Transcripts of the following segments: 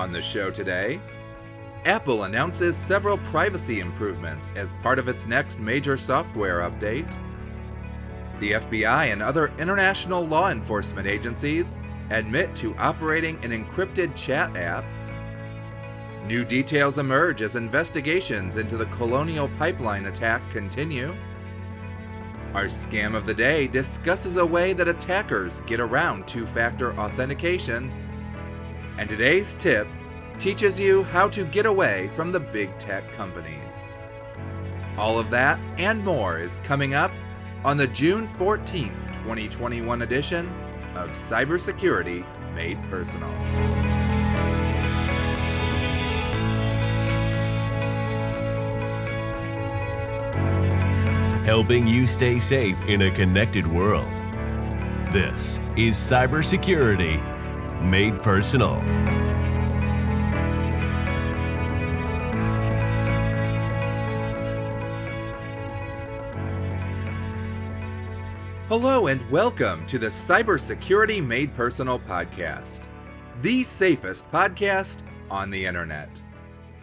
On the show today, Apple announces several privacy improvements as part of its next major software update. The FBI and other international law enforcement agencies admit to operating an encrypted chat app. New details emerge as investigations into the Colonial Pipeline attack continue. Our scam of the day discusses a way that attackers get around two factor authentication. And today's tip teaches you how to get away from the big tech companies. All of that and more is coming up on the June 14th, 2021 edition of Cybersecurity Made Personal. helping you stay safe in a connected world. This is Cybersecurity Made Personal. Hello and welcome to the Cybersecurity Made Personal podcast, the safest podcast on the internet.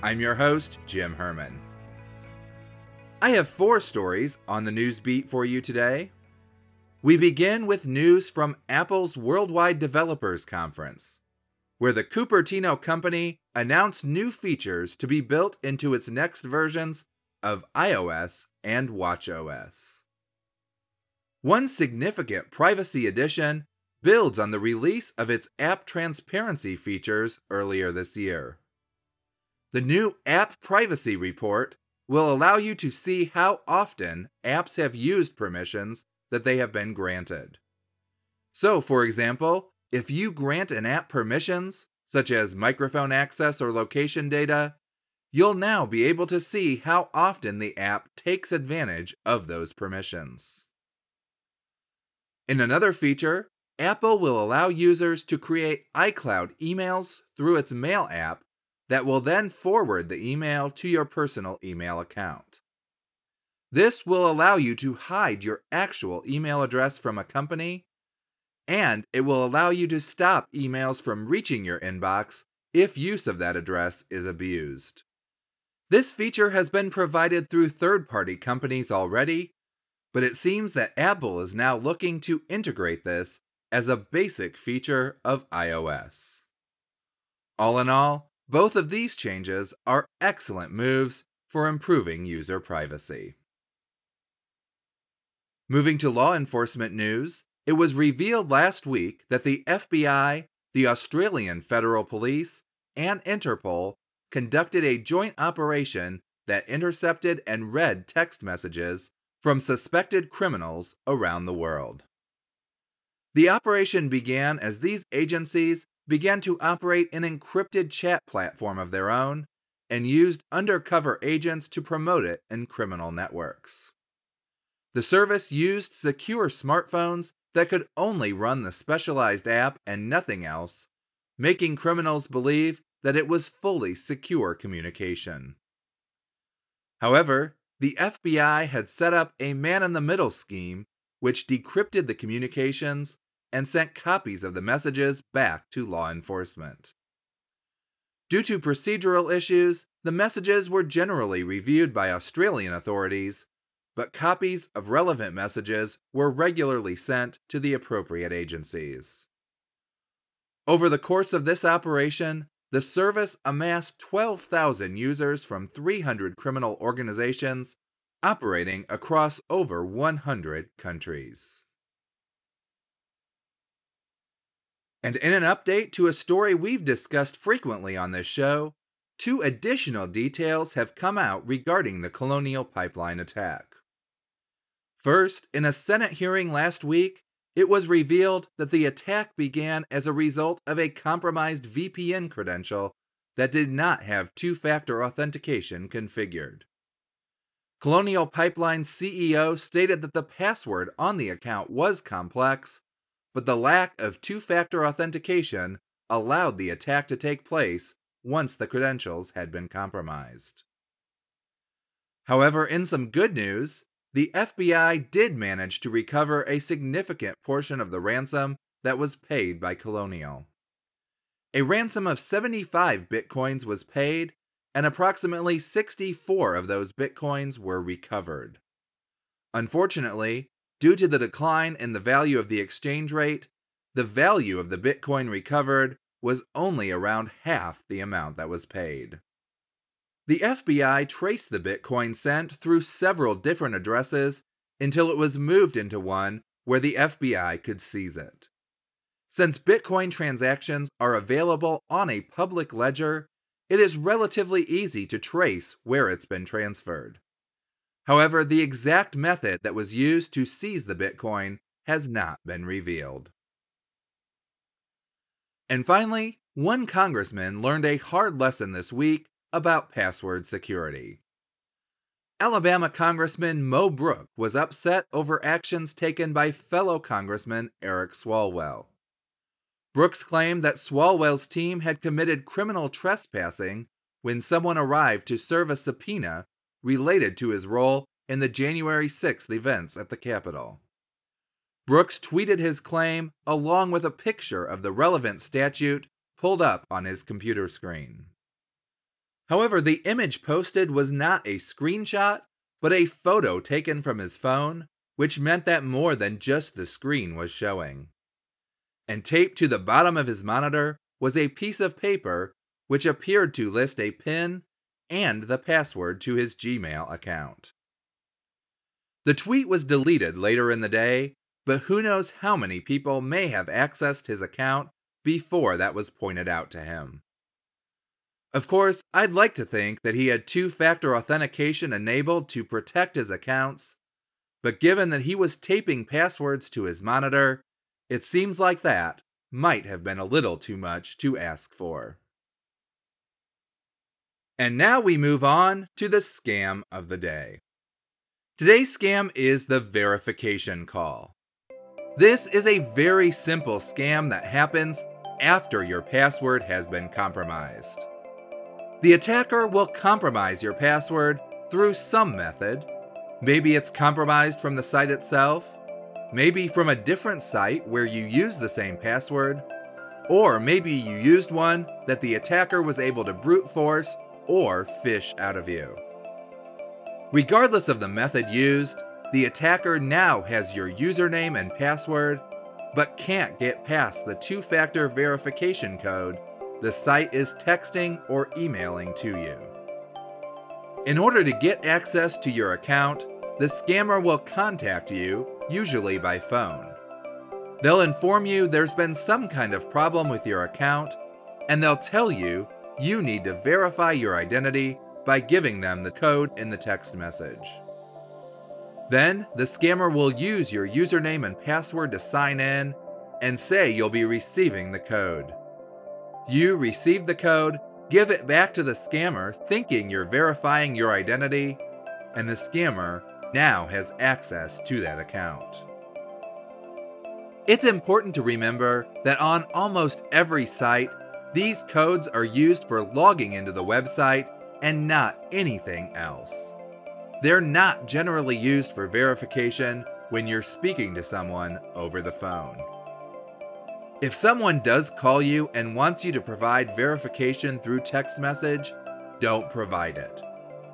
I'm your host, Jim Herman. I have four stories on the news beat for you today. We begin with news from Apple's Worldwide Developers Conference, where the Cupertino company announced new features to be built into its next versions of iOS and watchOS. One significant privacy addition builds on the release of its app transparency features earlier this year. The new App Privacy Report will allow you to see how often apps have used permissions that they have been granted. So, for example, if you grant an app permissions, such as microphone access or location data, you'll now be able to see how often the app takes advantage of those permissions. In another feature, Apple will allow users to create iCloud emails through its Mail app that will then forward the email to your personal email account. This will allow you to hide your actual email address from a company, and it will allow you to stop emails from reaching your inbox if use of that address is abused. This feature has been provided through third party companies already, but it seems that Apple is now looking to integrate this as a basic feature of iOS. All in all, both of these changes are excellent moves for improving user privacy. Moving to law enforcement news, it was revealed last week that the FBI, the Australian Federal Police, and Interpol conducted a joint operation that intercepted and read text messages from suspected criminals around the world. The operation began as these agencies began to operate an encrypted chat platform of their own and used undercover agents to promote it in criminal networks. The service used secure smartphones that could only run the specialized app and nothing else, making criminals believe that it was fully secure communication. However, the FBI had set up a man in the middle scheme which decrypted the communications and sent copies of the messages back to law enforcement. Due to procedural issues, the messages were generally reviewed by Australian authorities, but copies of relevant messages were regularly sent to the appropriate agencies. Over the course of this operation, the service amassed 12,000 users from 300 criminal organizations operating across over 100 countries. And in an update to a story we've discussed frequently on this show, two additional details have come out regarding the Colonial Pipeline attack. First, in a Senate hearing last week, it was revealed that the attack began as a result of a compromised VPN credential that did not have two factor authentication configured. Colonial Pipeline's CEO stated that the password on the account was complex but the lack of two factor authentication allowed the attack to take place once the credentials had been compromised. However, in some good news, the FBI did manage to recover a significant portion of the ransom that was paid by Colonial. a ransom of 75 bitcoins was paid, and approximately 64 of those bitcoins were recovered. Unfortunately, due to the decline in the value of the exchange rate, the value of the bitcoin recovered was only around half the amount that was paid. The FBI traced the bitcoin sent through several different addresses until it was moved into one where the FBI could seize it. Since Bitcoin transactions are available on a public ledger, it is relatively easy to trace where it's been transferred. However, the exact method that was used to seize the Bitcoin has not been revealed. And finally, one congressman learned a hard lesson this week about password security. Alabama Congressman Mo Brooks was upset over actions taken by fellow Congressman Eric Swalwell. Brooks claimed that Swalwell's team had committed criminal trespassing when someone arrived to serve a subpoena related to his role in the January 6th events at the Capitol. Brooks tweeted his claim along with a picture of the relevant statute pulled up on his computer screen. However, the image posted was not a screenshot, but a photo taken from his phone, which meant that more than just the screen was showing and taped to the bottom of his monitor was a piece of paper which appeared to list a PIN and the password to his Gmail account. The tweet was deleted later in the day, but who knows how many people may have accessed his account before that was pointed out to him. Of course, I'd like to think that he had two factor authentication enabled to protect his accounts, but given that he was taping passwords to his monitor, it seems like that might have been a little too much to ask for. And now we move on to the scam of the day. Today's scam is the verification call. This is a very simple scam that happens after your password has been compromised. The attacker will compromise your password through some method. Maybe it's compromised from the site itself, Maybe from a different site where you use the same password, or maybe you used one that the attacker was able to brute force or fish out of you. Regardless of the method used, the attacker now has your username and password, but can't get past the two factor verification code the site is texting or emailing to you. In order to get access to your account, the scammer will contact you usually by phone. They'll inform you there's been some kind of problem with your account, and they'll tell you you need to verify your identity by giving them the code in the text message. Then, the scammer will use your username and password to sign in and say you'll be receiving the code. You receive the code, give it back to the scammer thinking you're verifying your identity, and the scammer now has access to that account. It's important to remember that on almost every site, these codes are used for logging into the website and not anything else. They're not generally used for verification when you're speaking to someone over the phone. If someone does call you and wants you to provide verification through text message, don't provide it.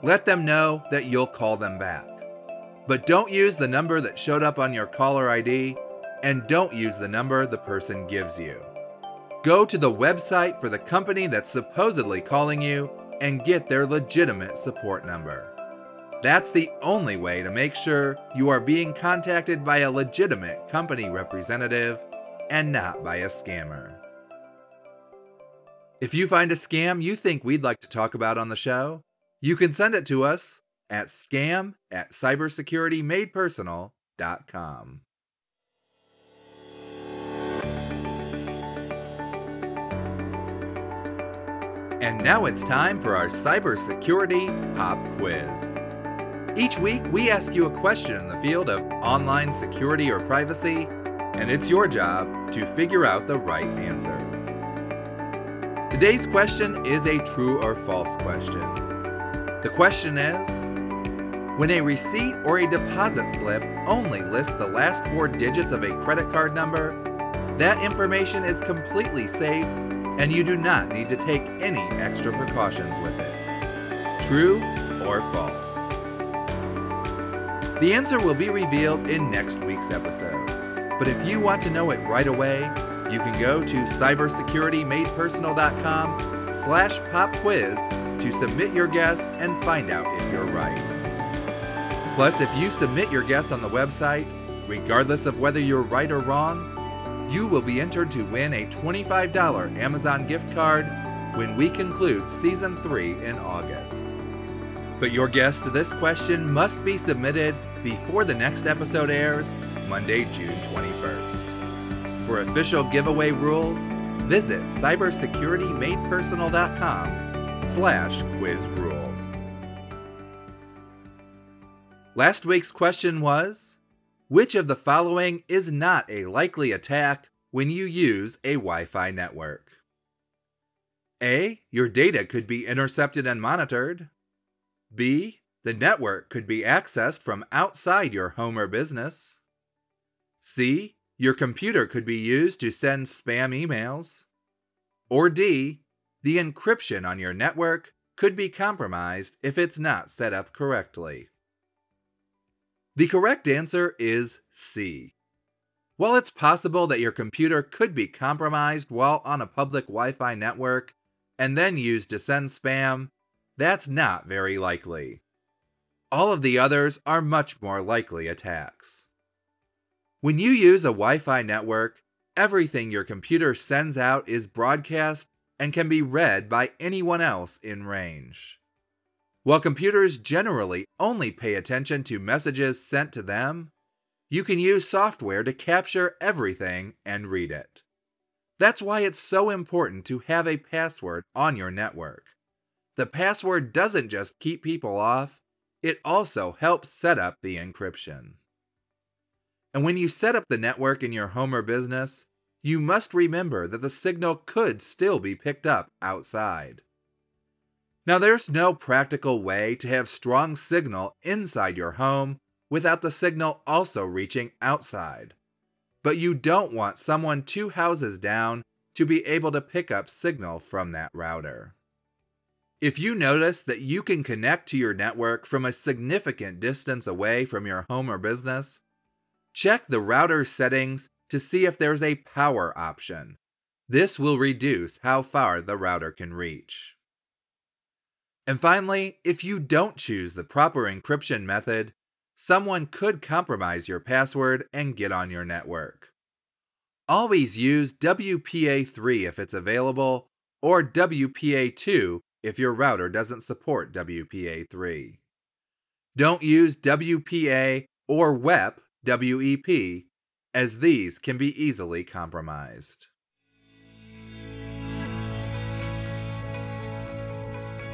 Let them know that you'll call them back. But don't use the number that showed up on your caller ID, and don't use the number the person gives you. Go to the website for the company that's supposedly calling you and get their legitimate support number. That's the only way to make sure you are being contacted by a legitimate company representative and not by a scammer. If you find a scam you think we'd like to talk about on the show, you can send it to us at scam at cybersecuritymadepersonal.com. And now it's time for our cybersecurity pop quiz. Each week, we ask you a question in the field of online security or privacy, and it's your job to figure out the right answer. Today's question is a true or false question. The question is when a receipt or a deposit slip only lists the last four digits of a credit card number, that information is completely safe and you do not need to take any extra precautions with it. True or false? The answer will be revealed in next week's episode. But if you want to know it right away, you can go to cybersecuritymadepersonal.com slash pop quiz to submit your guess and find out if you're right. Plus, if you submit your guess on the website, regardless of whether you're right or wrong, you will be entered to win a $25 Amazon gift card when we conclude Season 3 in August. But your guess to this question must be submitted before the next episode airs, Monday, June 21st. For official giveaway rules, visit cybersecuritymadepersonal.com slash quiz rules. Last week's question was, which of the following is not a likely attack when you use a Wi Fi network? A. Your data could be intercepted and monitored. B. The network could be accessed from outside your home or business. C. Your computer could be used to send spam emails. Or D. The encryption on your network could be compromised if it's not set up correctly. The correct answer is C. While it's possible that your computer could be compromised while on a public Wi Fi network and then used to send spam, that's not very likely. All of the others are much more likely attacks. When you use a Wi Fi network, everything your computer sends out is broadcast and can be read by anyone else in range. While computers generally only pay attention to messages sent to them, you can use software to capture everything and read it. That's why it's so important to have a password on your network. The password doesn't just keep people off, it also helps set up the encryption. And when you set up the network in your home or business, you must remember that the signal could still be picked up outside. Now, there's no practical way to have strong signal inside your home without the signal also reaching outside. But you don't want someone two houses down to be able to pick up signal from that router. If you notice that you can connect to your network from a significant distance away from your home or business, check the router settings to see if there's a power option. This will reduce how far the router can reach. And finally, if you don't choose the proper encryption method, someone could compromise your password and get on your network. Always use WPA3 if it's available, or WPA2 if your router doesn't support WPA3. Don't use WPA or WEP, WEP, as these can be easily compromised.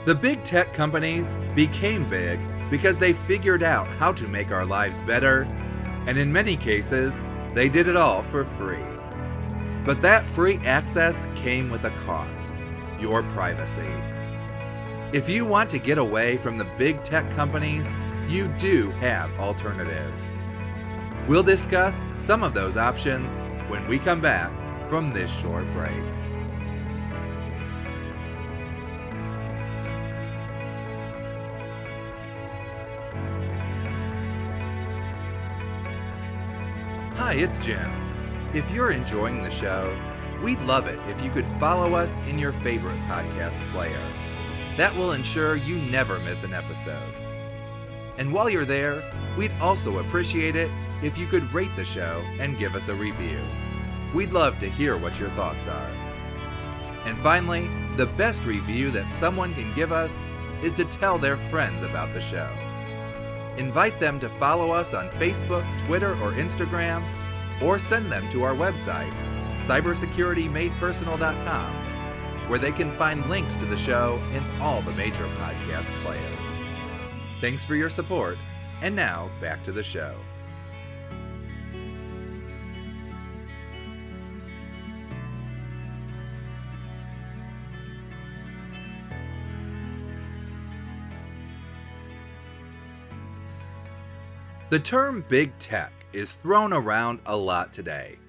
The big tech companies became big because they figured out how to make our lives better, and in many cases, they did it all for free. But that free access came with a cost your privacy. If you want to get away from the big tech companies, you do have alternatives. We'll discuss some of those options when we come back from this short break. Hi, it's Jim. If you're enjoying the show, we'd love it if you could follow us in your favorite podcast player. That will ensure you never miss an episode. And while you're there, we'd also appreciate it if you could rate the show and give us a review. We'd love to hear what your thoughts are. And finally, the best review that someone can give us is to tell their friends about the show. Invite them to follow us on Facebook, Twitter, or Instagram, or send them to our website, cybersecuritymadepersonal.com, where they can find links to the show in all the major podcast players. Thanks for your support, and now back to the show. The term big tech is thrown around a lot today.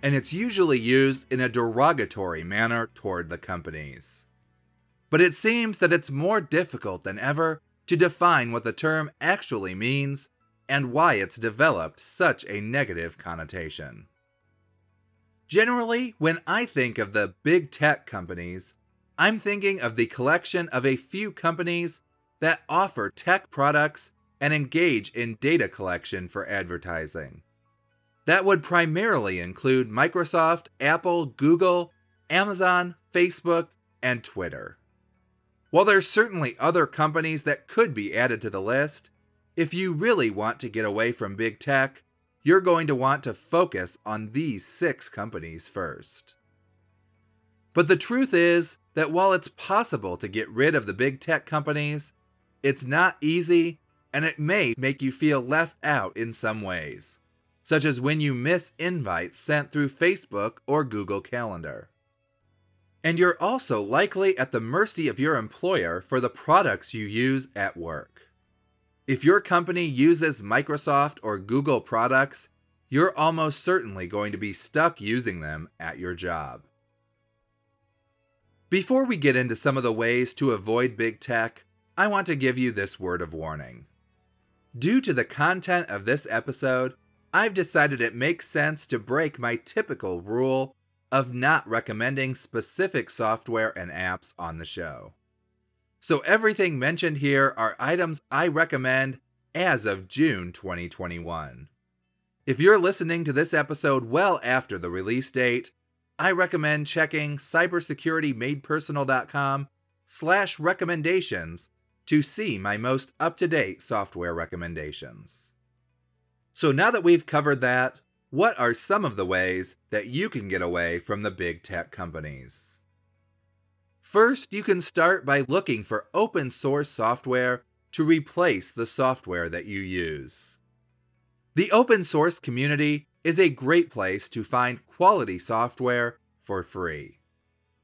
and it's usually used in a derogatory manner toward the companies. But it seems that it's more difficult than ever to define what the term actually means and why it's developed such a negative connotation. Generally, when I think of the big tech companies, I'm thinking of the collection of a few companies that offer tech products and engage in data collection for advertising. That would primarily include Microsoft, Apple, Google, Amazon, Facebook, and Twitter. While there's certainly other companies that could be added to the list, if you really want to get away from big tech, you're going to want to focus on these six companies first. But the truth is that while it's possible to get rid of the big tech companies, it's not easy and it may make you feel left out in some ways, such as when you miss invites sent through Facebook or Google Calendar. And you're also likely at the mercy of your employer for the products you use at work. If your company uses Microsoft or Google products, you're almost certainly going to be stuck using them at your job. Before we get into some of the ways to avoid big tech, I want to give you this word of warning. Due to the content of this episode, I've decided it makes sense to break my typical rule of not recommending specific software and apps on the show. So everything mentioned here are items I recommend as of June 2021. If you're listening to this episode well after the release date, I recommend checking cybersecuritymadepersonal.com slash recommendations to see my most up-to-date software recommendations. So now that we've covered that, what are some of the ways that you can get away from the big tech companies? First, you can start by looking for open source software to replace the software that you use. The open source community is a great place to find quality software for free.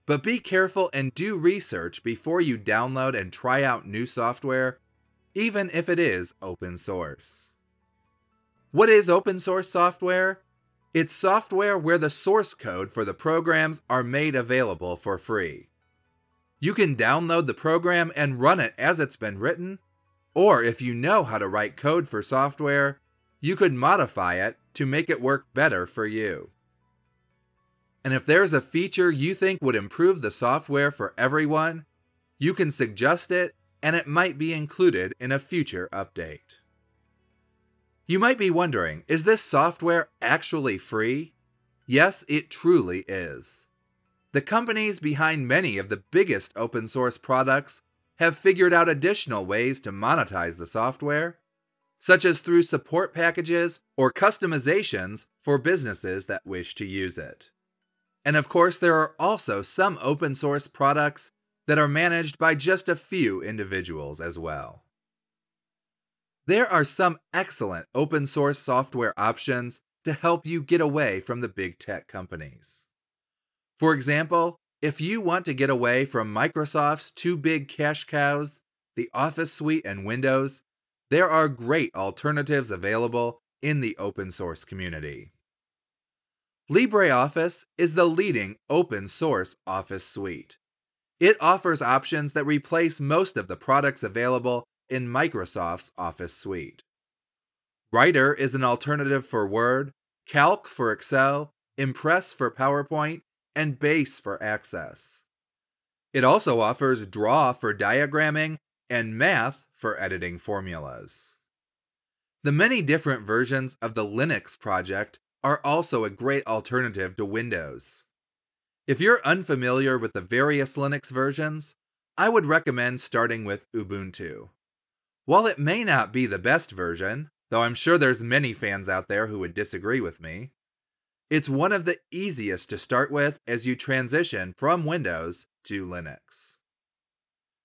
But be careful and do research before you download and try out new software, even if it is open source. What is open source software? It's software where the source code for the programs are made available for free. You can download the program and run it as it's been written, or if you know how to write code for software, you could modify it to make it work better for you. And if there's a feature you think would improve the software for everyone, you can suggest it and it might be included in a future update. You might be wondering is this software actually free? Yes, it truly is. The companies behind many of the biggest open source products have figured out additional ways to monetize the software, such as through support packages or customizations for businesses that wish to use it. And of course, there are also some open source products that are managed by just a few individuals as well. There are some excellent open source software options to help you get away from the big tech companies. For example, if you want to get away from Microsoft's two big cash cows, the Office Suite and Windows, there are great alternatives available in the open source community. LibreOffice is the leading open source Office suite. It offers options that replace most of the products available in Microsoft's Office suite. Writer is an alternative for Word, Calc for Excel, Impress for PowerPoint, and Base for Access. It also offers Draw for diagramming and Math for editing formulas. The many different versions of the Linux project are also a great alternative to Windows. If you're unfamiliar with the various Linux versions, I would recommend starting with Ubuntu. While it may not be the best version, though I'm sure there's many fans out there who would disagree with me, it's one of the easiest to start with as you transition from Windows to Linux.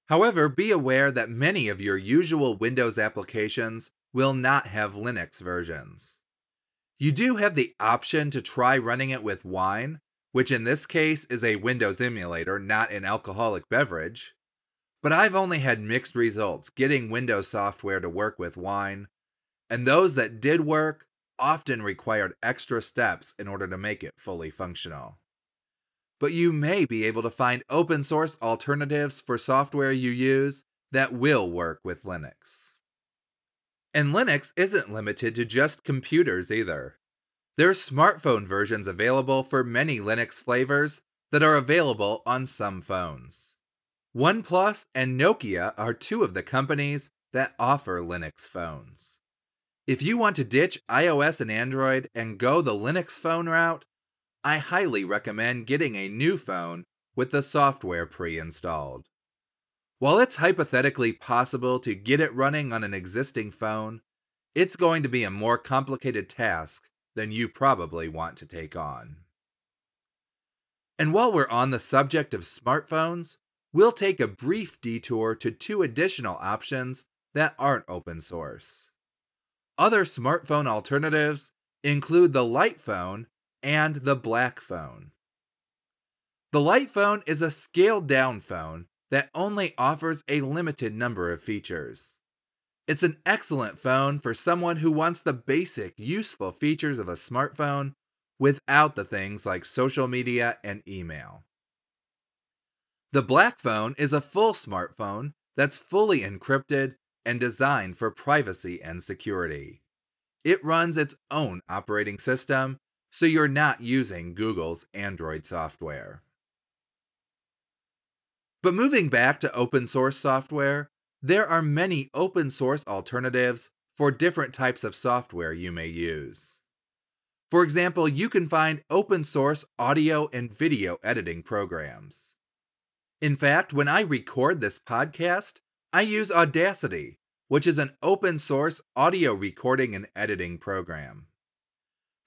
However, be aware that many of your usual Windows applications will not have Linux versions. You do have the option to try running it with Wine, which in this case is a Windows emulator, not an alcoholic beverage. But I've only had mixed results getting Windows software to work with Wine, and those that did work often required extra steps in order to make it fully functional. But you may be able to find open source alternatives for software you use that will work with Linux. And Linux isn't limited to just computers either. There's smartphone versions available for many Linux flavors that are available on some phones. OnePlus and Nokia are two of the companies that offer Linux phones. If you want to ditch iOS and Android and go the Linux phone route, I highly recommend getting a new phone with the software pre installed. While it's hypothetically possible to get it running on an existing phone, it's going to be a more complicated task than you probably want to take on. And while we're on the subject of smartphones, we'll take a brief detour to two additional options that aren't open source. Other smartphone alternatives include the Light Phone and the Black Phone. The Light Phone is a scaled down phone that only offers a limited number of features. It's an excellent phone for someone who wants the basic, useful features of a smartphone without the things like social media and email. The Black Phone is a full smartphone that's fully encrypted and designed for privacy and security. It runs its own operating system, so you're not using Google's Android software. But moving back to open source software, there are many open source alternatives for different types of software you may use. For example, you can find open source audio and video editing programs. In fact, when I record this podcast, I use Audacity, which is an open source audio recording and editing program.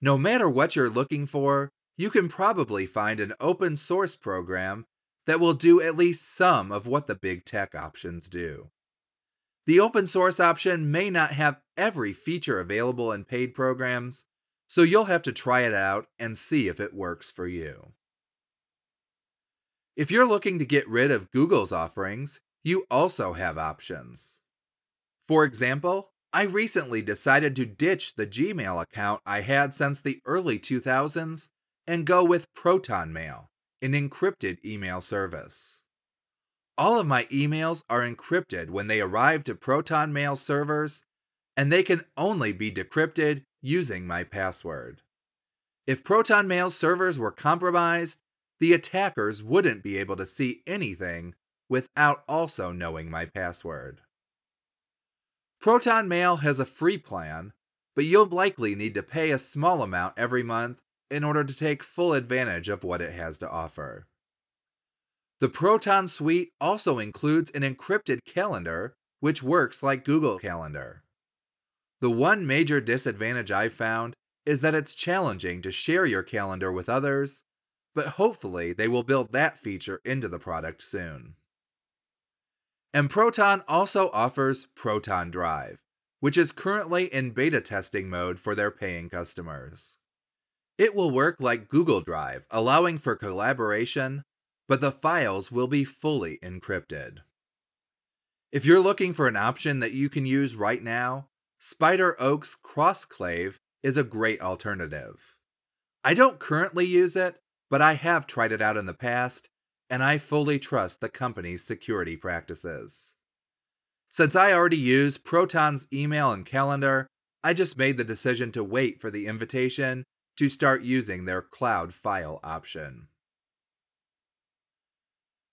No matter what you're looking for, you can probably find an open source program that will do at least some of what the big tech options do. The open source option may not have every feature available in paid programs, so you'll have to try it out and see if it works for you. If you're looking to get rid of Google's offerings, you also have options. For example, I recently decided to ditch the Gmail account I had since the early 2000s and go with Proton Mail, an encrypted email service. All of my emails are encrypted when they arrive to Proton Mail servers, and they can only be decrypted using my password. If Proton Mail servers were compromised, the attackers wouldn't be able to see anything without also knowing my password. Proton Mail has a free plan, but you'll likely need to pay a small amount every month in order to take full advantage of what it has to offer. The Proton Suite also includes an encrypted calendar, which works like Google Calendar. The one major disadvantage I've found is that it's challenging to share your calendar with others, but hopefully they will build that feature into the product soon. And Proton also offers Proton Drive, which is currently in beta testing mode for their paying customers. It will work like Google Drive, allowing for collaboration, but the files will be fully encrypted. If you're looking for an option that you can use right now, SpiderOak's Crossclave is a great alternative. I don't currently use it, but I have tried it out in the past, and I fully trust the company's security practices. Since I already use Proton's email and calendar, I just made the decision to wait for the invitation to start using their cloud file option.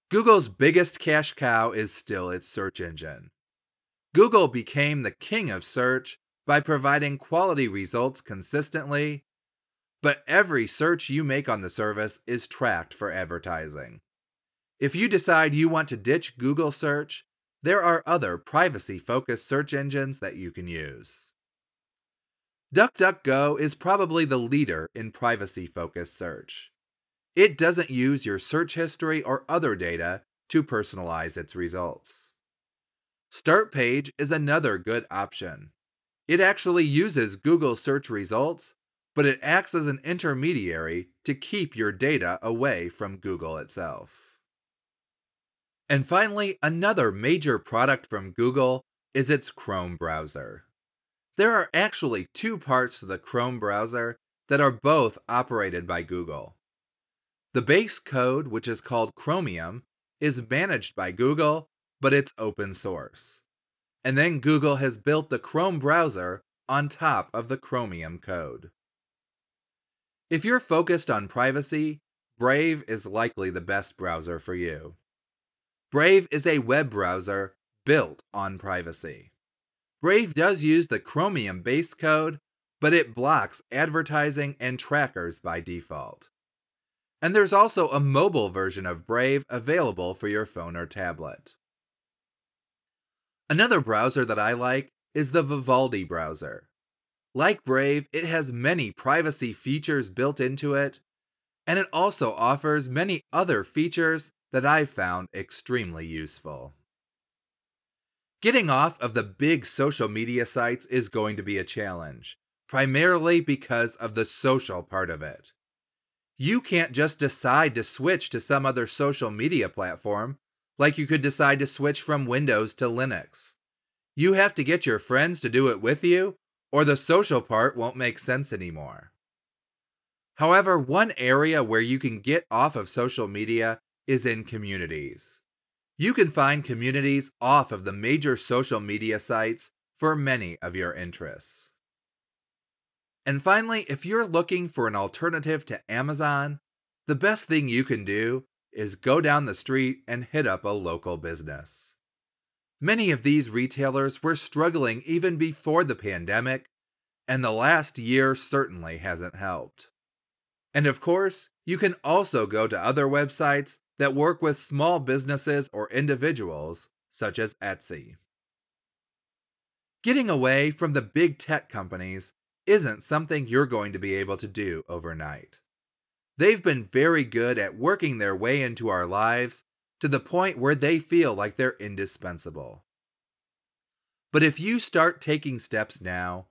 Google's biggest cash cow is still its search engine. Google became the king of search by providing quality results consistently, but every search you make on the service is tracked for advertising. If you decide you want to ditch Google search, there are other privacy focused search engines that you can use. DuckDuckGo is probably the leader in privacy focused search. It doesn't use your search history or other data to personalize its results. Startpage is another good option. It actually uses Google search results, but it acts as an intermediary to keep your data away from Google itself. And finally, another major product from Google is its Chrome browser. There are actually two parts to the Chrome browser that are both operated by Google. The base code, which is called Chromium, is managed by Google, but it's open source. And then Google has built the Chrome browser on top of the Chromium code. If you're focused on privacy, Brave is likely the best browser for you. Brave is a web browser built on privacy. Brave does use the Chromium base code, but it blocks advertising and trackers by default. And there's also a mobile version of Brave available for your phone or tablet. Another browser that I like is the Vivaldi browser. Like Brave, it has many privacy features built into it, and it also offers many other features that I've found extremely useful. Getting off of the big social media sites is going to be a challenge, primarily because of the social part of it. You can't just decide to switch to some other social media platform like you could decide to switch from Windows to Linux. You have to get your friends to do it with you, or the social part won't make sense anymore. However, one area where you can get off of social media is in communities. You can find communities off of the major social media sites for many of your interests. And finally, if you're looking for an alternative to Amazon, the best thing you can do is go down the street and hit up a local business. Many of these retailers were struggling even before the pandemic, and the last year certainly hasn't helped. And of course, you can also go to other websites that work with small businesses or individuals, such as Etsy. Getting away from the big tech companies isn't something you're going to be able to do overnight. They've been very good at working their way into our lives to the point where they feel like they're indispensable. But if you start taking steps now,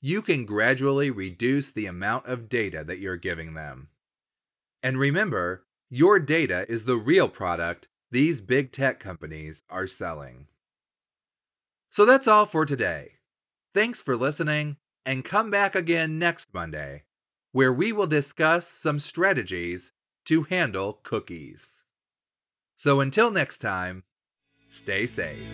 you can gradually reduce the amount of data that you're giving them. And remember, your data is the real product these big tech companies are selling. So that's all for today. Thanks for listening, and come back again next Monday, where we will discuss some strategies to handle cookies. So until next time, stay safe.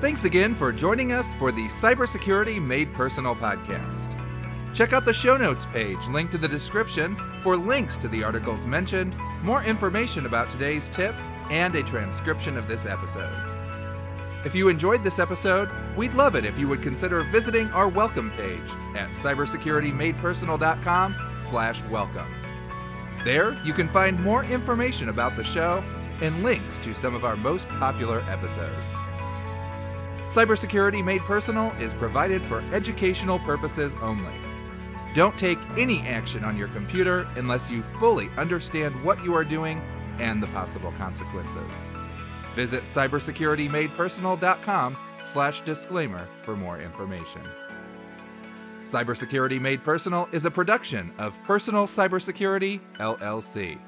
Thanks again for joining us for the Cybersecurity Made Personal podcast. Check out the show notes page linked in the description for links to the articles mentioned, more information about today's tip, and a transcription of this episode. If you enjoyed this episode, we'd love it if you would consider visiting our welcome page at cybersecuritymadepersonal.com slash welcome. There, you can find more information about the show and links to some of our most popular episodes. Cybersecurity Made Personal is provided for educational purposes only. Don't take any action on your computer unless you fully understand what you are doing and the possible consequences. Visit cybersecuritymadepersonal.com slash disclaimer for more information. Cybersecurity Made Personal is a production of Personal Cybersecurity, LLC.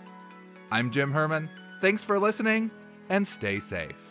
I'm Jim Herman. Thanks for listening and stay safe.